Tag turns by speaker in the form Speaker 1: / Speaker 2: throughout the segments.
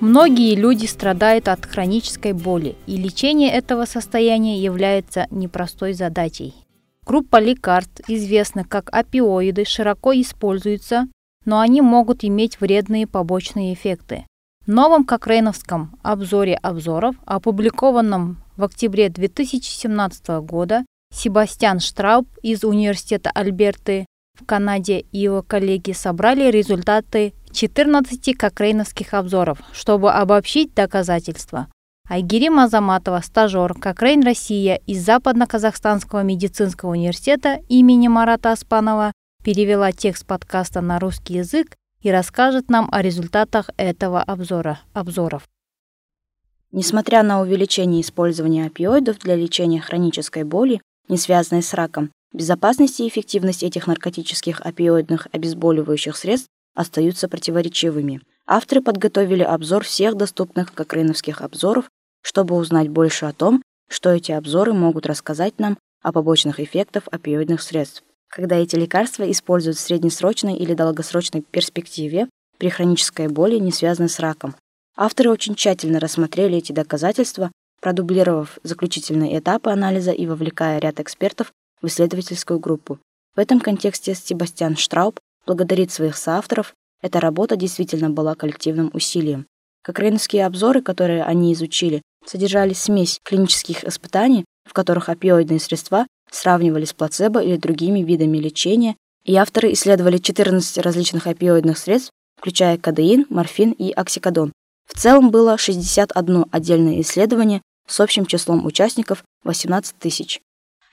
Speaker 1: Многие люди страдают от хронической боли, и лечение этого состояния является непростой задачей. Группа лекарств, известных как опиоиды, широко используется, но они могут иметь вредные побочные эффекты. В новом Кокрейновском обзоре обзоров, опубликованном в октябре 2017 года, Себастьян Штрауб из Университета Альберты в Канаде и его коллеги собрали результаты 14 кокрейновских обзоров, чтобы обобщить доказательства. Айгерим Азаматова, стажер Кокрейн Россия из Западно-Казахстанского медицинского университета имени Марата Аспанова, перевела текст подкаста на русский язык и расскажет нам о результатах этого обзора, обзоров.
Speaker 2: Несмотря на увеличение использования опиоидов для лечения хронической боли, не связанной с раком, безопасность и эффективность этих наркотических опиоидных обезболивающих средств остаются противоречивыми. Авторы подготовили обзор всех доступных кокрейновских обзоров, чтобы узнать больше о том, что эти обзоры могут рассказать нам о побочных эффектах опиоидных средств. Когда эти лекарства используют в среднесрочной или долгосрочной перспективе при хронической боли, не связанной с раком. Авторы очень тщательно рассмотрели эти доказательства, продублировав заключительные этапы анализа и вовлекая ряд экспертов в исследовательскую группу. В этом контексте Себастьян Штрауб благодарит своих соавторов, эта работа действительно была коллективным усилием. Кокрейновские обзоры, которые они изучили, содержали смесь клинических испытаний, в которых опиоидные средства сравнивали с плацебо или другими видами лечения, и авторы исследовали 14 различных опиоидных средств, включая кадеин, морфин и оксикодон. В целом было 61 отдельное исследование с общим числом участников 18 тысяч.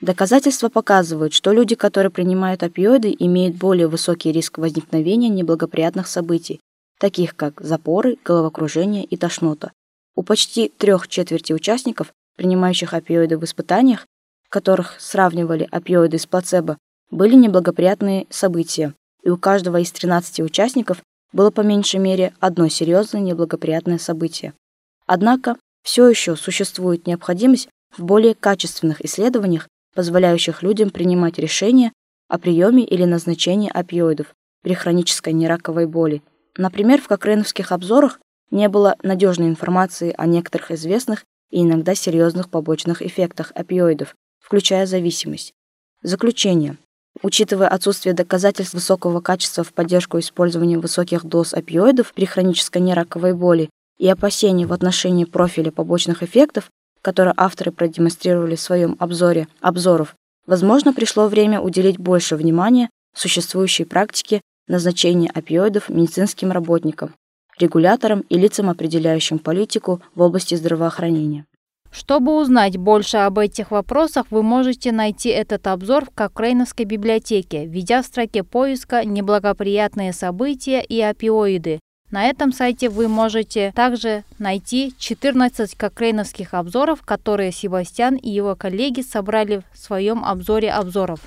Speaker 2: Доказательства показывают, что люди, которые принимают опиоиды, имеют более высокий риск возникновения неблагоприятных событий, таких как запоры, головокружение и тошнота. У почти трех четверти участников, принимающих опиоиды в испытаниях, в которых сравнивали опиоиды с плацебо, были неблагоприятные события, и у каждого из 13 участников было по меньшей мере одно серьезное неблагоприятное событие. Однако все еще существует необходимость в более качественных исследованиях позволяющих людям принимать решения о приеме или назначении опиоидов при хронической нераковой боли. Например, в кокрейновских обзорах не было надежной информации о некоторых известных и иногда серьезных побочных эффектах опиоидов, включая зависимость. Заключение. Учитывая отсутствие доказательств высокого качества в поддержку использования высоких доз опиоидов при хронической нераковой боли и опасений в отношении профиля побочных эффектов, которые авторы продемонстрировали в своем обзоре обзоров, возможно, пришло время уделить больше внимания существующей практике назначения опиоидов медицинским работникам, регуляторам и лицам, определяющим политику в области здравоохранения.
Speaker 1: Чтобы узнать больше об этих вопросах, вы можете найти этот обзор в Кокрейновской библиотеке, введя в строке поиска «Неблагоприятные события и опиоиды» На этом сайте вы можете также найти 14 кокрейновских обзоров, которые Себастьян и его коллеги собрали в своем обзоре обзоров.